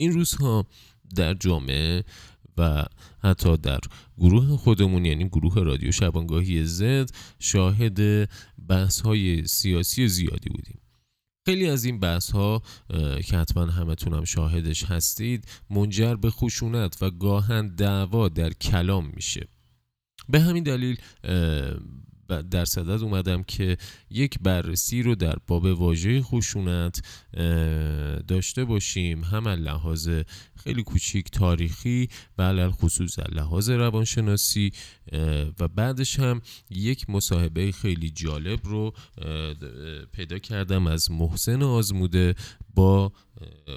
این روزها در جامعه و حتی در گروه خودمون یعنی گروه رادیو شبانگاهی زد شاهد بحث های سیاسی زیادی بودیم. خیلی از این بحث ها که حتما همتون هم شاهدش هستید منجر به خشونت و گاهن دعوا در کلام میشه. به همین دلیل در صدد اومدم که یک بررسی رو در باب واژه خشونت داشته باشیم. هم لحاظ خیلی کوچیک تاریخی و علل خصوص لحاظ روانشناسی و بعدش هم یک مصاحبه خیلی جالب رو پیدا کردم از محسن آزموده با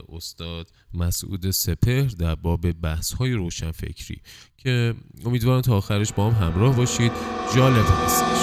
استاد مسعود سپهر در باب بحث های روشن فکری که امیدوارم تا آخرش با هم همراه باشید. جالب هستش.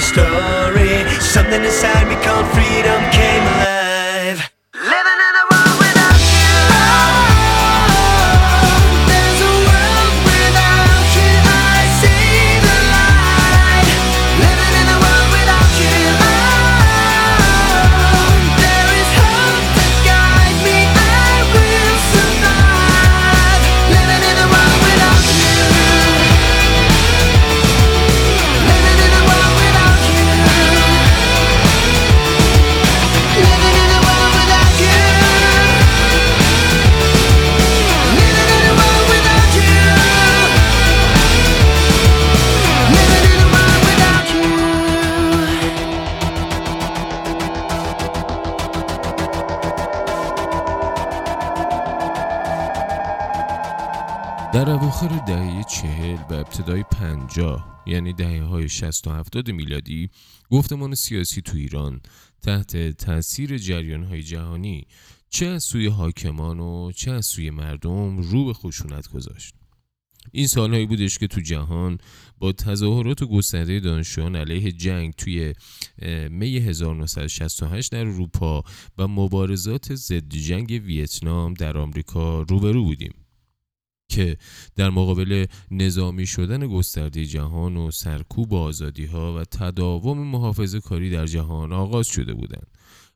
a story, something to در اواخر دهه چهل و ابتدای پنجاه یعنی دهه های شست و هفتاد میلادی گفتمان سیاسی تو ایران تحت تاثیر جریان های جهانی چه از سوی حاکمان و چه از سوی مردم رو به خشونت گذاشت. این سالهایی بودش که تو جهان با تظاهرات و گسترده دانشجویان علیه جنگ توی می 1968 در اروپا و مبارزات ضد جنگ ویتنام در آمریکا روبرو بودیم. که در مقابل نظامی شدن گسترده جهان و سرکوب آزادی ها و تداوم محافظه کاری در جهان آغاز شده بودند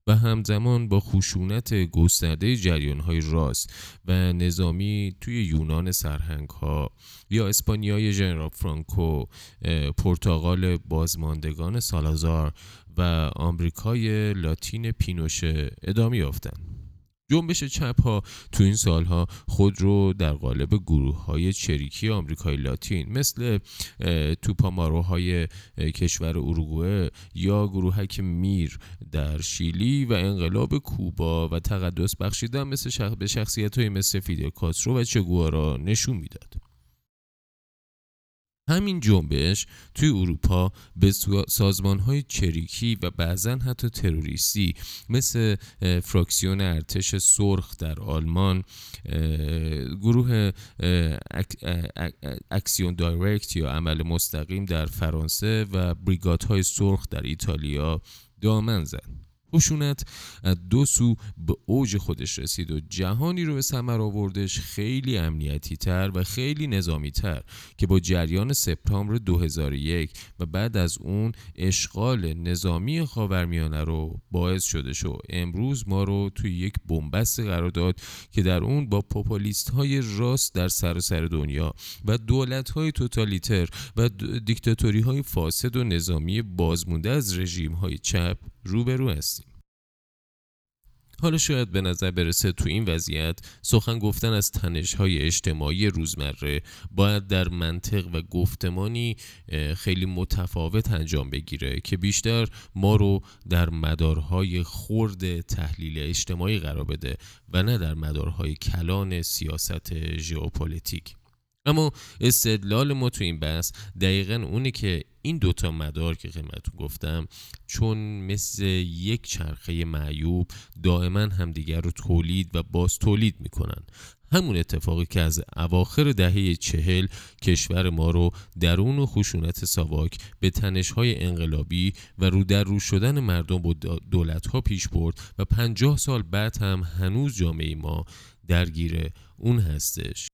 و همزمان با خشونت گسترده جریان های راست و نظامی توی یونان سرهنگ ها یا اسپانیای ژنرال فرانکو پرتغال بازماندگان سالازار و آمریکای لاتین پینوشه ادامه یافتند. جنبش چپ ها تو این سالها خود رو در قالب گروه های چریکی آمریکای لاتین مثل توپاماروهای کشور اروگوئه یا گروهک میر در شیلی و انقلاب کوبا و تقدس بخشیدن مثل به شخصیت های مثل فیدل کاسترو و چگوارا نشون می‌داد. همین جنبش توی اروپا به سازمان های چریکی و بعضا حتی تروریستی مثل فراکسیون ارتش سرخ در آلمان گروه اکسیون دایرکت یا عمل مستقیم در فرانسه و های سرخ در ایتالیا دامن زد. خشونت از دو سو به اوج خودش رسید و جهانی رو به ثمر آوردش خیلی امنیتی تر و خیلی نظامی تر که با جریان سپتامبر 2001 و بعد از اون اشغال نظامی خاورمیانه رو باعث شده شو امروز ما رو توی یک بنبست قرار داد که در اون با پوپولیست های راست در سراسر سر دنیا و دولت های توتالیتر و دیکتاتوری های فاسد و نظامی بازمونده از رژیم های چپ روبرو هستیم. حالا شاید به نظر برسه تو این وضعیت سخن گفتن از تنش های اجتماعی روزمره باید در منطق و گفتمانی خیلی متفاوت انجام بگیره که بیشتر ما رو در مدارهای خرد تحلیل اجتماعی قرار بده و نه در مدارهای کلان سیاست ژئوپلیتیک. اما استدلال ما تو این بحث دقیقا اونه که این دوتا مدار که خدمتتون گفتم چون مثل یک چرخه معیوب دائما همدیگر رو تولید و باز تولید می‌کنن. همون اتفاقی که از اواخر دهه چهل کشور ما رو درون و خشونت ساواک به تنشهای انقلابی و رو در رو شدن مردم با دولت ها پیش برد و پنجاه سال بعد هم هنوز جامعه ما درگیر اون هستش.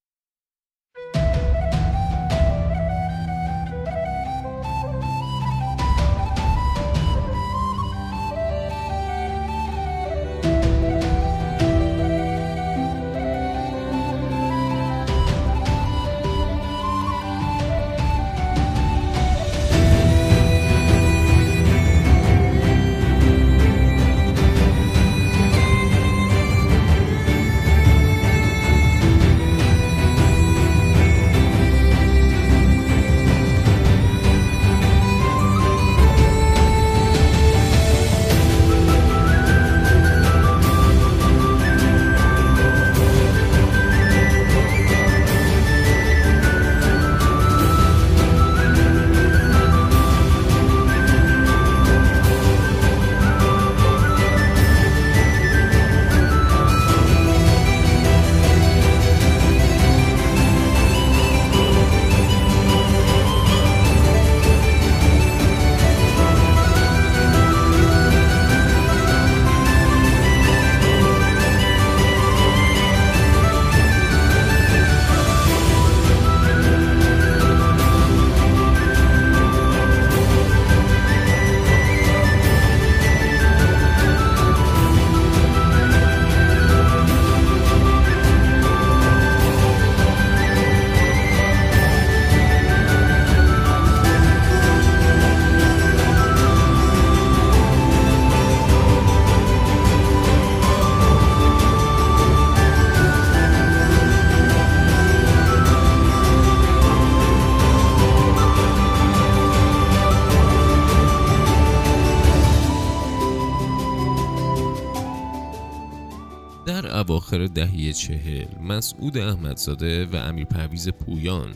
اواخر دهه چهل مسعود احمدزاده و امیر پرویز پویان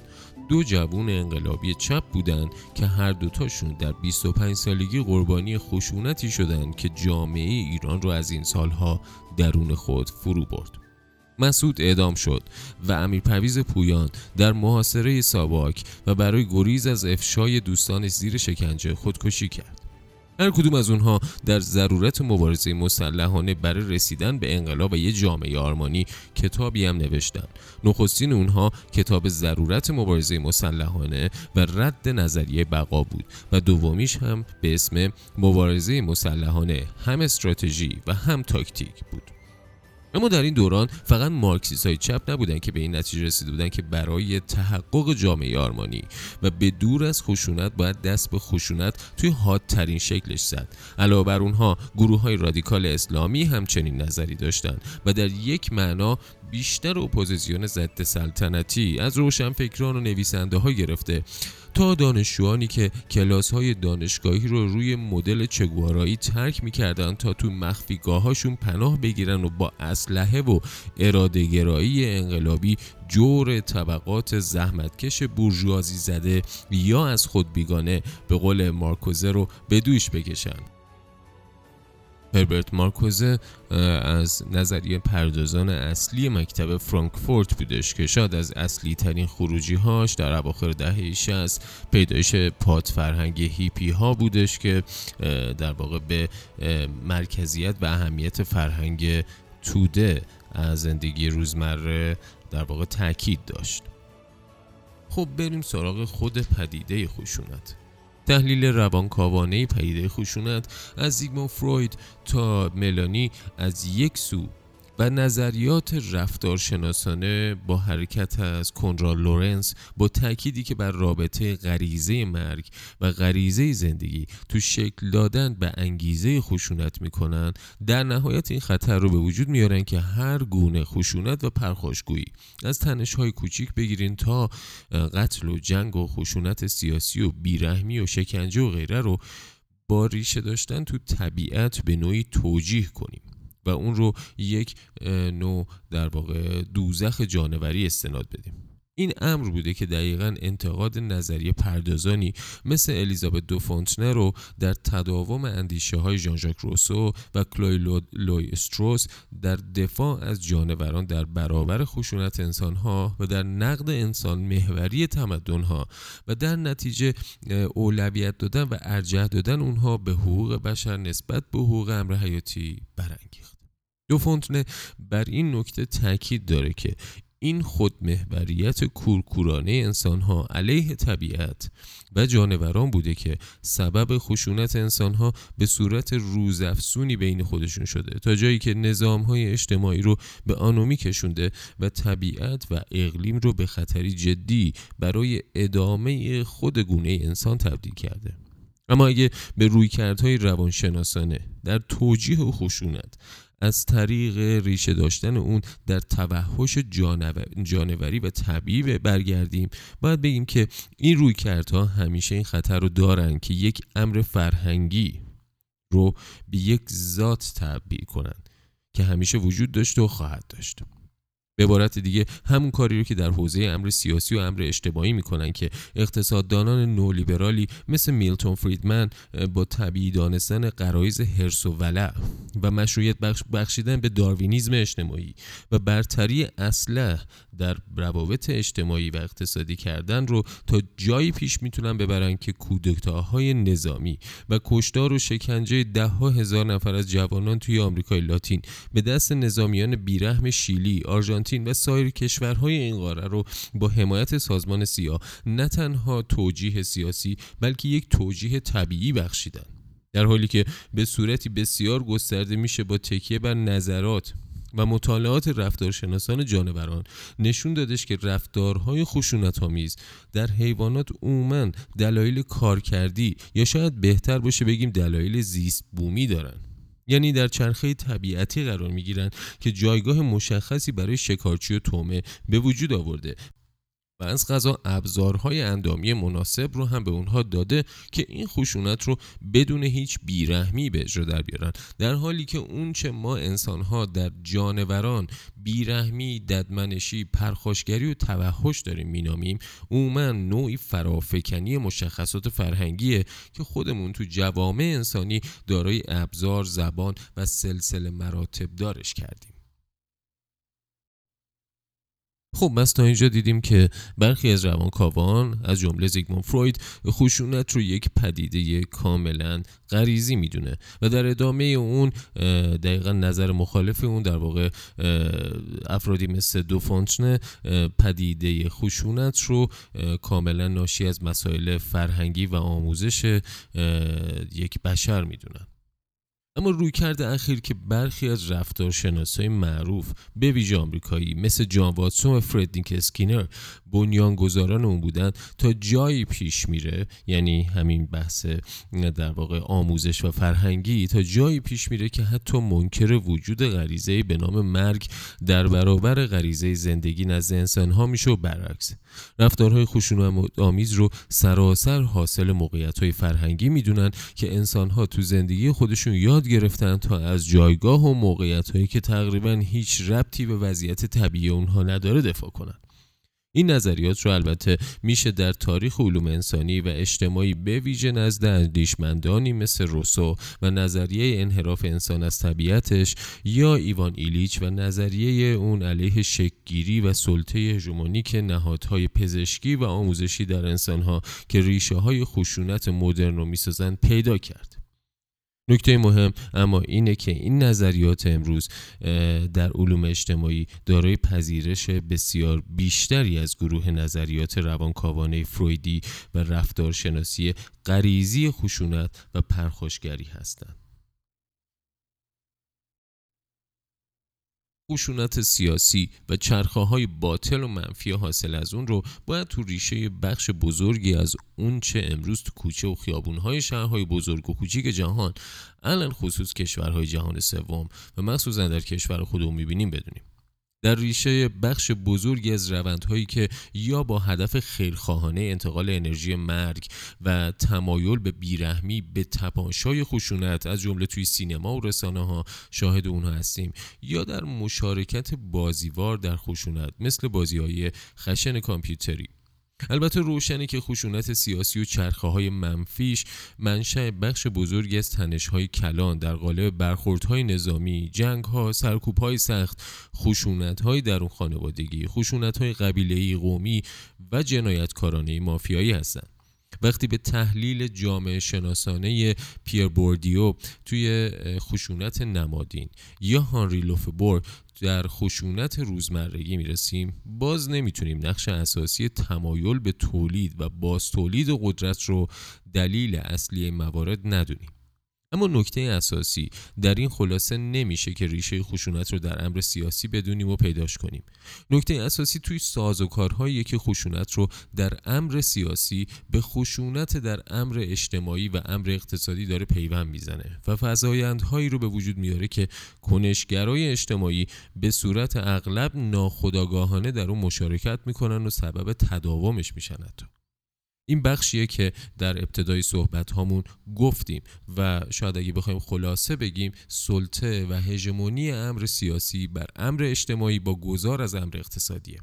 دو جوون انقلابی چپ بودند که هر دوتاشون در 25 سالگی قربانی خشونتی شدند که جامعه ایران رو از این سالها درون خود فرو برد مسعود اعدام شد و امیر پرویز پویان در محاصره ساواک و برای گریز از افشای دوستانش زیر شکنجه خودکشی کرد. هر کدوم از اونها در ضرورت مبارزه مسلحانه برای رسیدن به انقلاب و یه جامعه آرمانی کتابی هم نوشتن. نخستین اونها کتاب ضرورت مبارزه مسلحانه و رد نظریه بقا بود و دومیش هم به اسم مبارزه مسلحانه هم استراتژی و هم تاکتیک بود. اما در این دوران فقط مارکسیست های چپ نبودن که به این نتیجه رسیده بودن که برای تحقق جامعه آرمانی و به دور از خشونت باید دست به خشونت توی حادترین شکلش زد. علاوه بر اونها گروه های رادیکال اسلامی همچنین نظری داشتند و در یک معنا بیشتر اپوزیسیون ضد سلطنتی از روشنفکران و نویسنده ها گرفته تا دانشجویانی که کلاس های دانشگاهی رو روی مدل چگوارایی ترک می‌کردن تا تو مخفیگاهاشون پناه بگیرن و با اسلحه و ارادهگرایی انقلابی جور طبقات زحمتکش بورژوازی زده یا از خود بیگانه به قول مارکوزه رو به دوش بکشن. هربرت مارکوزه از نظریه پردازان اصلی مکتب فرانکفورت بودش که شاید از اصلی ترین خروجی هاش در اواخر دهه 60 پیدایش پاد فرهنگ هیپی ها بودش که در واقع به مرکزیت و اهمیت فرهنگ توده از زندگی روزمره در واقع تاکید داشت. خب بریم سراغ خود پدیده خشونت تحلیل روانکاوانه پیده خشونت از زیگموند فروید تا ملانی از یک سو و نظریات رفتارشناسانه با حرکت از کنرال لورنس با تأکیدی که بر رابطه غریزه مرگ و غریزه زندگی تو شکل دادن به انگیزه خشونت می‌کنن در نهایت این خطر رو به وجود میارن که هر گونه خشونت و پرخاشگویی از تنش های کوچیک بگیرین تا قتل و جنگ و خشونت سیاسی و بیرحمی و شکنجه و غیره رو با ریشه داشتن تو طبیعت به نوعی توجیه کنیم. و اون رو یک نوع در واقع دوزخ جانوری استناد بدیم. این امر بوده که دقیقا انتقاد نظریه پردازانی مثل الیزابت دو فونتنه رو در تداوم اندیشه های ژان ژاک روسو و کلوی لوی استروس در دفاع از جانوران در برابر خشونت انسان ها و در نقد انسان محوری تمدن ها و در نتیجه اولویت دادن و ارجح دادن اونها به حقوق بشر نسبت به حقوق امر حیاتی برانگیخت. دو فونتنه بر این نکته تاکید داره که این خودمهوریت کورکورانه انسانها علیه طبیعت و جانوران بوده که سبب خشونت انسانها به صورت روزافزونی بین خودشون شده. تا جایی که نظامهای اجتماعی رو به آنومی کشونده و طبیعت و اقلیم رو به خطری جدی برای ادامه خود گونه انسان تبدیل کرده. اما اگه به رویکردهای روانشناسانه در توجیه و خشونت از طریق ریشه داشتن اون در توحش جانوری و طبیعی برگردیم. باید بگیم که این روی کردها همیشه این خطر رو دارن که یک امر فرهنگی رو به یک ذات تبدیل کنن که همیشه وجود داشته و خواهد داشت. به عبارت دیگه همون کاری رو که در حوزه امر سیاسی و امر اجتماعی می‌کنن که اقتصاددانان نولیبرالی مثل میلتون فریدمن با طبیعی دانستن قرایز هرس و ولع و مشروعیت بخشیدن به داروینیزم اجتماعی و برتری اصله در روابط اجتماعی و اقتصادی کردن رو تا جایی پیش می‌تونن ببرن که کودکتاهای نظامی و کشتار و شکنجه ده ها هزار نفر از جوانان توی آمریکای لاتین به دست نظامیان بیرحم شیلی، آرژانتین و سایر کشورهای این قاره رو با حمایت سازمان سیا نه تنها توجیه سیاسی بلکه یک توجیه طبیعی بخشیدن. در حالی که به صورتی بسیار گسترده میشه با تکیه بر نظرات و مطالعات رفتارشناسان جانوران نشون دادش که رفتارهای خشونت آمیز در حیوانات عموما دلایل کارکردی یا شاید بهتر باشه بگیم دلایل زیست بومی دارن. یعنی در چرخه طبیعتی قرار می که جایگاه مشخصی برای شکارچی و تومه به وجود آورده. و از غذا ابزارهای اندامی مناسب رو هم به اونها داده که این خشونت رو بدون هیچ بیرحمی به اجرا در بیارن. در حالی که اون چه ما انسانها در جانوران بیرحمی، ددمنشی، پرخاشگری و توحش داریم مینامیم عموما نوعی فرافکنی مشخصات فرهنگیه که خودمون تو جوامع انسانی دارای ابزار، زبان و سلسله مراتب دارش کردیم. خب بس تا اینجا دیدیم که برخی از روانکاوان از جمله زیگموند فروید خشونت رو یک پدیده کاملا غریزی می‌دونه و در ادامه اون دقیقا نظر مخالف اون در واقع افرادی مثل دو فونتنه پدیده خشونت رو کاملا ناشی از مسائل فرهنگی و آموزش یک بشر می‌دونن. اما رویکرد اخیر که برخی از رفتارشناسای معروف به ویژه آمریکایی مثل جان واتسون و فردینک اسکینر بنیانگذاران اون بودن تا جایی پیش میره یعنی همین بحث در واقع آموزش و فرهنگی تا جایی پیش میره که حتی منکر وجود غریزه به نام مرگ در برابر غریزه زندگی نزد انسان ها میشه و برعکس. رفتارهای خشونت آمیز رو سراسر حاصل موقعیت های فرهنگی می‌دونن که انسان ها تو زندگی خودشون یاد گرفتن تا از جایگاه و موقعیت هایی که تقریبا هیچ ربطی به وضعیت طبیعی اونها نداره دفاع کنن. این نظریات رو البته میشه در تاریخ علوم انسانی و اجتماعی به ویژه نزد اندیشمندانی مثل روسو و نظریه انحراف انسان از طبیعتش یا ایوان ایلیچ و نظریه اون علیه شکگیری و سلطه هژمونیک نهادهای پزشکی و آموزشی در انسانها که ریشه های خشونت مدرن رو می‌سازند پیدا کرد. نکته مهم اما اینه که این نظریات امروز در علوم اجتماعی دارای پذیرش بسیار بیشتری از گروه نظریات روانکاوانه فرویدی و رفتارشناسی غریزی خشونت و پرخوشگری هستند. خشونت سیاسی و چرخه های باطل و منفی حاصل از اون رو باید تو ریشه بخش بزرگی از اون چه امروز تو کوچه و خیابون های شهرهای بزرگ و کوچیک جهان الان خصوص کشورهای جهان سوم و مخصوصا در کشور خودمون می‌بینیم بدونیم. در ریشه بخش بزرگی از روندهایی که یا با هدف خیرخواهانه انتقال انرژی مرگ و تمایل به بیرحمی به تپانشای خشونت از جمله توی سینما و رسانه ها شاهد اونها هستیم یا در مشارکت بازیوار در خشونت مثل بازی های خشن کامپیوتری. البته روشنه که خشونت سیاسی و چرخه های منفیش منشأ بخش بزرگی از تنش های کلان در قالب برخوردهای نظامی، جنگ ها، سرکوب های سخت، خشونت های درون خانوادگی، خشونت های قبیله قومی و جنایتکارانه مافیایی هستند. وقتی به تحلیل جامعه شناسانه پیر بوردیو توی خشونت نمادین یا هانری لوفبور در خشونت روزمرگی می‌رسیم باز نمی‌تونیم نقش اساسی تمایل به تولید و باز تولید قدرت رو دلیل اصلی موارد ندونیم. اما نکته اساسی در این خلاصه نمیشه که ریشه خشونت رو در امر سیاسی بدونیم و پیداش کنیم. نکته اساسی توی سازوکارهایی که خشونت رو در امر سیاسی به خشونت در امر اجتماعی و امر اقتصادی داره پیوند می‌زنه و فضایندهایی رو به وجود میاره که کنشگرای اجتماعی به صورت اغلب ناخودآگاهانه در اون مشارکت می‌کنن و سبب تداومش میشن حتی. این بخشیه که در ابتدای صحبت هامون گفتیم و شاید اگه بخوایم خلاصه بگیم سلطه و هژمونی امر سیاسی بر امر اجتماعی با گذار از امر اقتصادیه.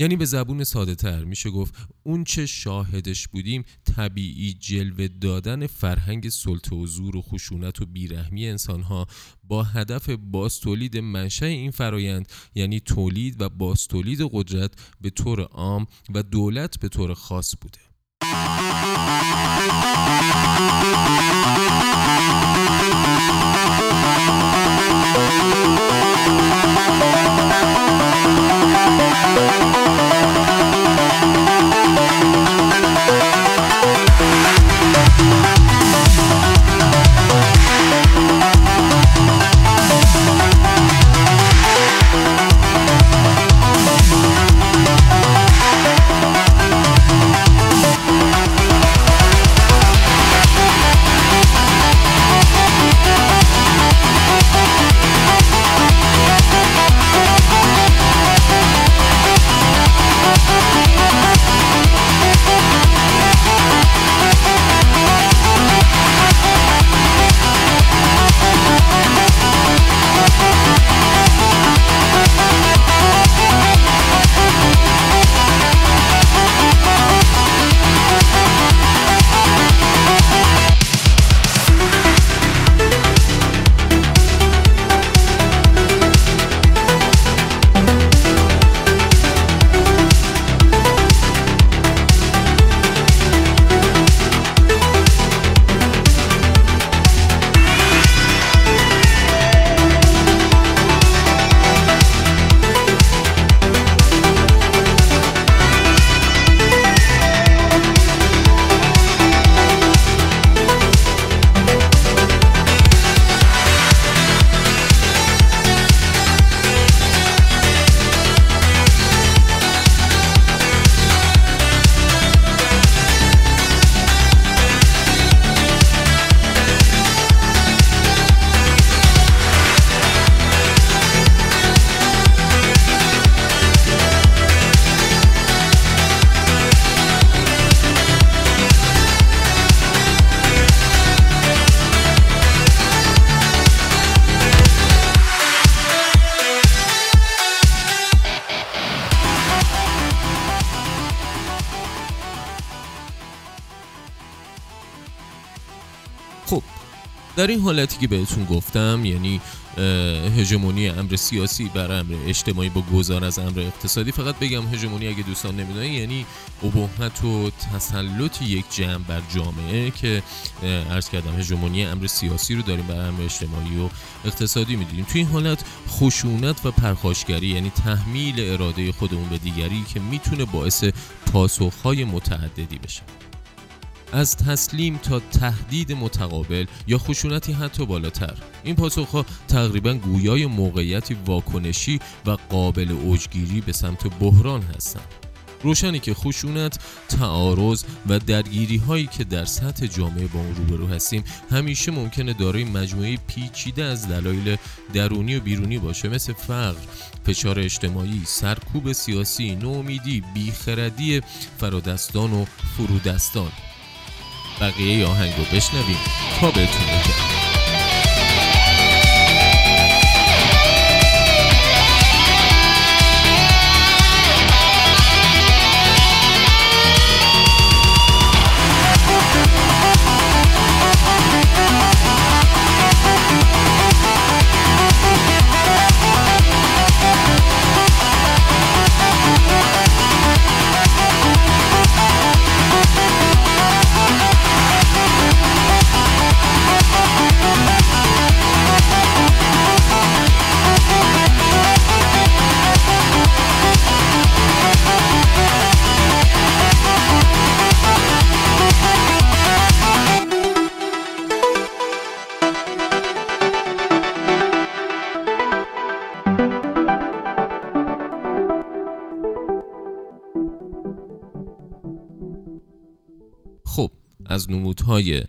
یعنی به زبون ساده تر میشه گفت اون چه شاهدش بودیم طبیعی جلوه دادن فرهنگ سلطه و زور و خشونت و بیرحمی انسانها با هدف باز تولید منشأ این فرایند یعنی تولید و باز تولید قدرت به طور عام و دولت به طور خاص بوده. Thank you. در این حالتی که بهتون گفتم یعنی هژمونی امر سیاسی بر امر اجتماعی با گذار از امر اقتصادی فقط بگم هژمونی اگه دوستان نمی‌دونن یعنی ابهت و تسلط یک جمع بر جامعه که عرض کردم هژمونی امر سیاسی رو داریم بر امر اجتماعی و اقتصادی می‌دونیم. توی این حالت خشونت و پرخاشگری یعنی تحمیل اراده خودمون به دیگری که می‌تونه باعث پاسخهای متعددی بشه. از تسلیم تا تهدید متقابل یا خشونتی حتی بالاتر. این پاسخها تقریبا گویای موقعیتی واکنشی و قابل اوجگیری به سمت بحران هستند. روشنی که خشونت، تعارض و درگیری هایی که در سطح جامعه با اون روبرو هستیم همیشه ممکنه دارای مجموعه پیچیده از دلایل درونی و بیرونی باشه مثل فقر، فشار اجتماعی، سرکوب سیاسی، نومیدی، بیخردی فرادستان و فرودستان. بقیه آهنگ رو بشنویم تا بهتون بگم نمودهای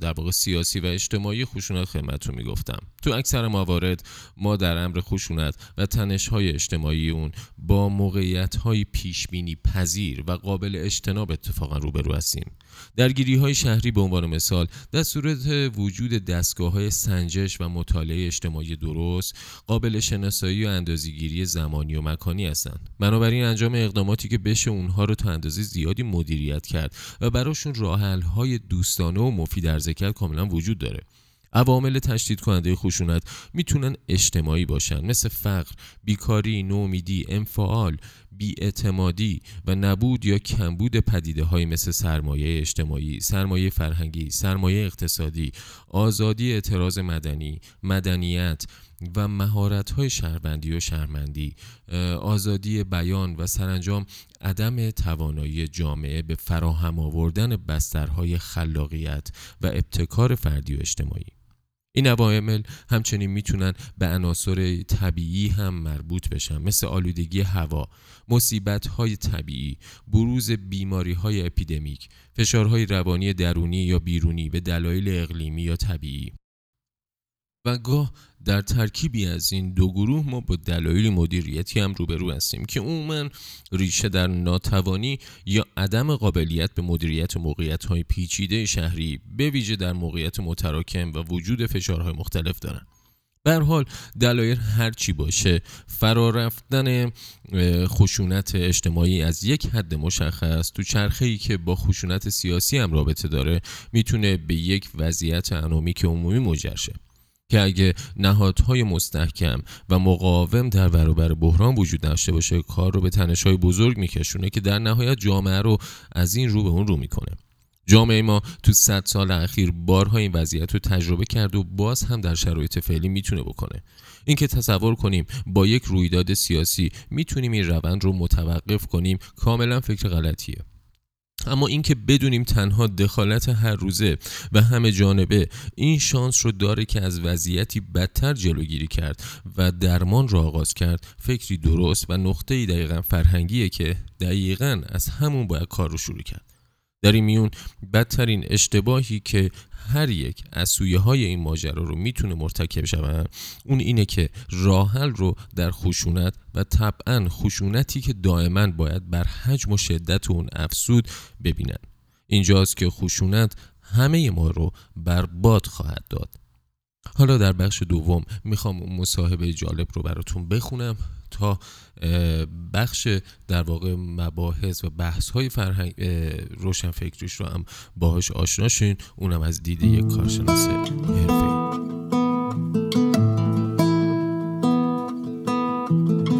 در واقع سیاسی و اجتماعی خشونت خدمتتون می‌گفتم. تو اکثر موارد ما در امر خشونت و تنش های اجتماعی اون با موقعیت های پیش بینی پذیر و قابل اجتناب اتفاقا روبرو هستیم. درگیری های شهری به عنوان مثال در صورت وجود دستگاه های سنجش و مطالعه اجتماعی درست قابل شناسایی و اندازیگیری زمانی و مکانی هستند. بنابراین انجام اقداماتی که بشه اونها رو تا اندازه زیادی مدیریت کرد و براشون راه های دوستانه و مفید عرضه کرد کاملا وجود داره. عوامل تشدید کننده خشونت می‌تونن اجتماعی باشن مثل فقر، بیکاری، نومیدی، انفعال، بیاعتمادی و نبود یا کمبود پدیده های مثل سرمایه اجتماعی، سرمایه فرهنگی، سرمایه اقتصادی، آزادی اعتراض مدنی، مدنیت و مهارت های شهروندی و شهرمندی آزادی بیان و سرانجام عدم توانایی جامعه به فراهم آوردن بسترهای خلاقیت و ابتکار فردی و اجتماعی. این عوامل همچنین می‌تونن به عناصر طبیعی هم مربوط بشن. مثل آلودگی هوا، مصیبت های طبیعی، بروز بیماری های اپیدمیک، فشارهای روانی درونی یا بیرونی به دلایل اقلیمی یا طبیعی. و گاه در ترکیبی از این دو گروه ما با دلایل مدیریتی هم روبرو هستیم که عموما ریشه در ناتوانی یا عدم قابلیت به مدیریت موقعیت های پیچیده شهری به ویژه در موقعیت متراکم و وجود فشارهای مختلف دارند. به حال دلایل هرچی باشه فرارفتن خشونت اجتماعی از یک حد مشخص تو چرخه ای که با خشونت سیاسی هم رابطه داره می‌تونه به یک وضعیت انومیک عمومی مجر شه که اگه نهادهای مستحکم و مقاوم در برابر بحران وجود داشته باشه کار رو به تنشهای بزرگ میکشونه که در نهایت جامعه رو از این رو به اون رو می‌کنه. جامعه ما تو صد سال اخیر بارها این وضعیت رو تجربه کرد و باز هم در شرایط فعلی می‌تونه بکنه. اینکه تصور کنیم با یک رویداد سیاسی می‌تونیم این روند رو متوقف کنیم کاملا فکر غلطیه. اما اینکه بدونیم تنها دخالت هر روزه و همه جانبه این شانس رو داره که از وضعیتی بدتر جلوگیری کرد و درمان را آغاز کرد فکری درست و نقطه دقیقا فرهنگیه که دقیقا از همون باید کار رو شروع کرد. در این میون بدترین اشتباهی که هر یک از سویه های این ماجرا رو می‌تونه مرتکب شوند اون اینه که راحل رو در خشونت و طبعا خشونتی که دائما باید بر حجم و شدت اون افسود ببینن اینجاست که خشونت همه ما رو برباد خواهد داد. حالا در بخش دوم می‌خوام اون مصاحبه جالب رو براتون بخونم. تا بخش در واقع مباحث و بحث های فرهنگ روشن فکریش رو هم باهاش آشنا شین. اونم از دید یک کارشناس حرفه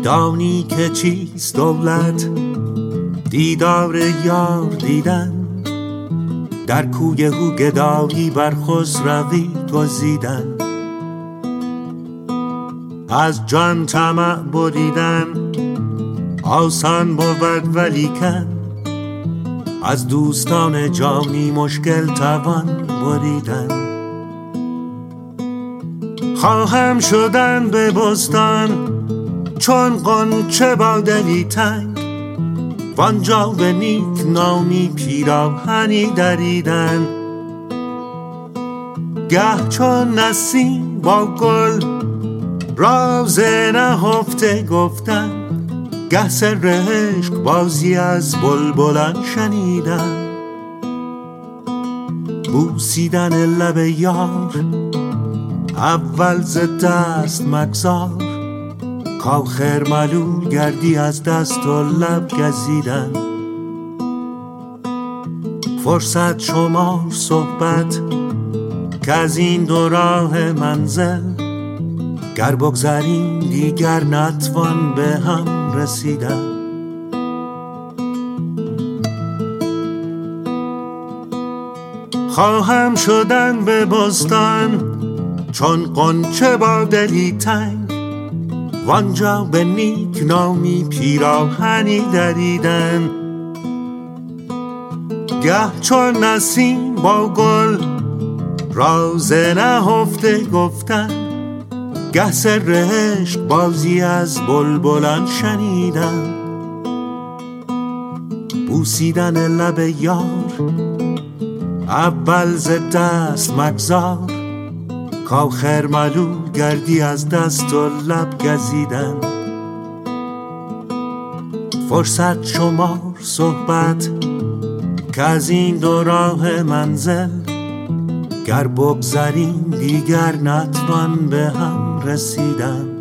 دانی که چیست دولت؟ دیدار یار دیدن. در کوی هو گدایی بر خسروی گزیدن. از جان طمع بریدن آسان بود ولیکن. از دوستان جانی مشکل توان بریدن. خواهم شدن به بستان چون قنچه با دلی تنگ. وانجا به نیک نامی پیراهنی دریدن. گه چون نسیم با گل راز نهفته گفتن گه سر بازی از بلبلان شنیدن بوسیدن لب یار اول ز دست مگذار. کاخر ملول گردی از دست و لب گزیدن. فرصت شما صحبت که از این دو راه منزل گر بگذریم دیگر نتوان به هم رسیدن. خواهم شدن به بستان چون قنچه با دلی تنگ. وانجا به نیک نامی پیراهنی دریدن. گه چون نسیم با گل راز نهفته گفتن. گه سر عشق بازی از بلبلان شنیدن بوسیدن لب یار اول ز دست مگذار. کاخر ملول گردی از دست و لب گزیدن. فرصت شمار صحبت که از این دو راه منزل. گر بگذریم دیگر نتوان به هم رسیدن